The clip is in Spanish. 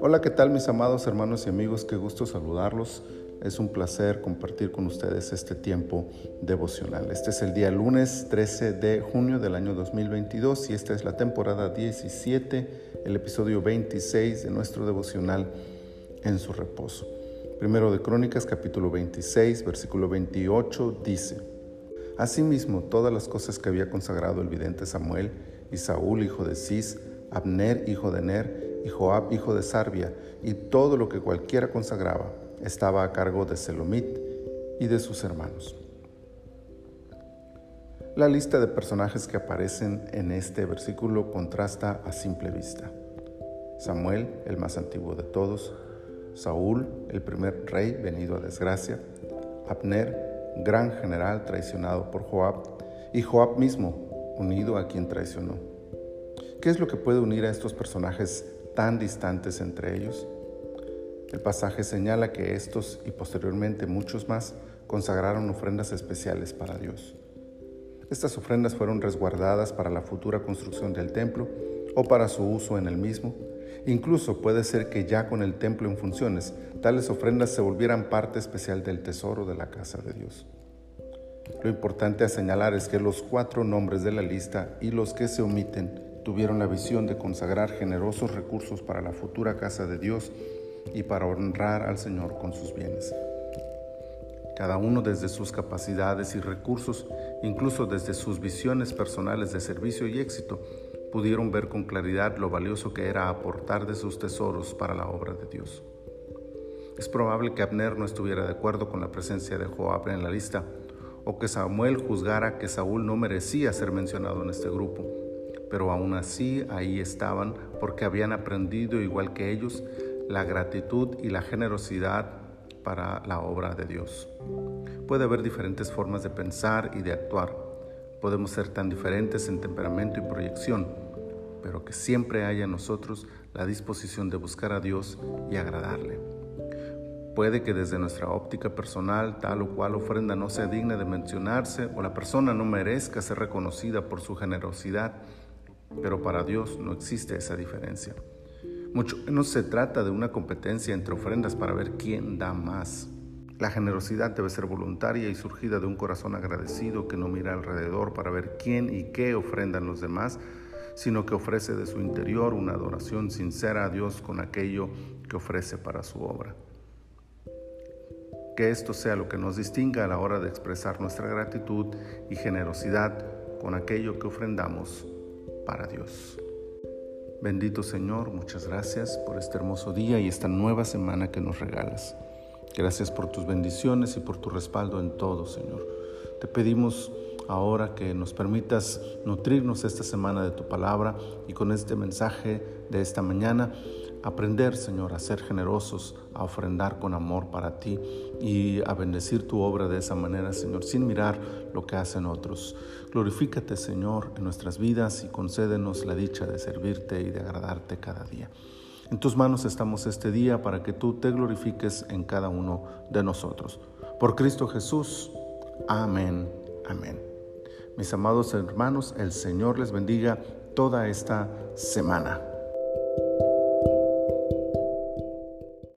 Hola, ¿qué tal mis amados hermanos y amigos? Qué gusto saludarlos. Es un placer compartir con ustedes este tiempo devocional. Este es el día lunes 13 de junio del año 2022 y esta es la temporada 17, el episodio 26 de nuestro devocional en su reposo. Primero de Crónicas capítulo 26, versículo 28 dice, Asimismo, todas las cosas que había consagrado el vidente Samuel y Saúl, hijo de Cis, Abner, hijo de Ner, y Joab, hijo de Sarbia, y todo lo que cualquiera consagraba estaba a cargo de Selomit y de sus hermanos. La lista de personajes que aparecen en este versículo contrasta a simple vista. Samuel, el más antiguo de todos, Saúl, el primer rey venido a desgracia, Abner, gran general traicionado por Joab, y Joab mismo, unido a quien traicionó. ¿Qué es lo que puede unir a estos personajes tan distantes entre ellos? El pasaje señala que estos y posteriormente muchos más consagraron ofrendas especiales para Dios. Estas ofrendas fueron resguardadas para la futura construcción del templo o para su uso en el mismo. Incluso puede ser que ya con el templo en funciones, tales ofrendas se volvieran parte especial del tesoro de la casa de Dios. Lo importante a señalar es que los cuatro nombres de la lista y los que se omiten tuvieron la visión de consagrar generosos recursos para la futura casa de Dios y para honrar al Señor con sus bienes. Cada uno desde sus capacidades y recursos, incluso desde sus visiones personales de servicio y éxito, pudieron ver con claridad lo valioso que era aportar de sus tesoros para la obra de Dios. Es probable que Abner no estuviera de acuerdo con la presencia de Joab en la lista, o que Samuel juzgara que Saúl no merecía ser mencionado en este grupo, pero aún así ahí estaban porque habían aprendido, igual que ellos, la gratitud y la generosidad para la obra de Dios. Puede haber diferentes formas de pensar y de actuar. Podemos ser tan diferentes en temperamento y proyección, pero que siempre haya en nosotros la disposición de buscar a Dios y agradarle. Puede que desde nuestra óptica personal tal o cual ofrenda no sea digna de mencionarse o la persona no merezca ser reconocida por su generosidad, pero para Dios no existe esa diferencia. Mucho menos se trata de una competencia entre ofrendas para ver quién da más. La generosidad debe ser voluntaria y surgida de un corazón agradecido que no mira alrededor para ver quién y qué ofrendan los demás, sino que ofrece de su interior una adoración sincera a Dios con aquello que ofrece para su obra. Que esto sea lo que nos distinga a la hora de expresar nuestra gratitud y generosidad con aquello que ofrendamos para Dios. Bendito Señor, muchas gracias por este hermoso día y esta nueva semana que nos regalas. Gracias por tus bendiciones y por tu respaldo en todo, Señor. Te pedimos ahora que nos permitas nutrirnos esta semana de tu palabra y con este mensaje de esta mañana aprender, Señor, a ser generosos, a ofrendar con amor para ti y a bendecir tu obra de esa manera, Señor, sin mirar lo que hacen otros. Glorifícate, Señor, en nuestras vidas y concédenos la dicha de servirte y de agradarte cada día. En tus manos estamos este día para que tú te glorifiques en cada uno de nosotros. Por Cristo Jesús. Amén. Amén. Mis amados hermanos, el Señor les bendiga toda esta semana.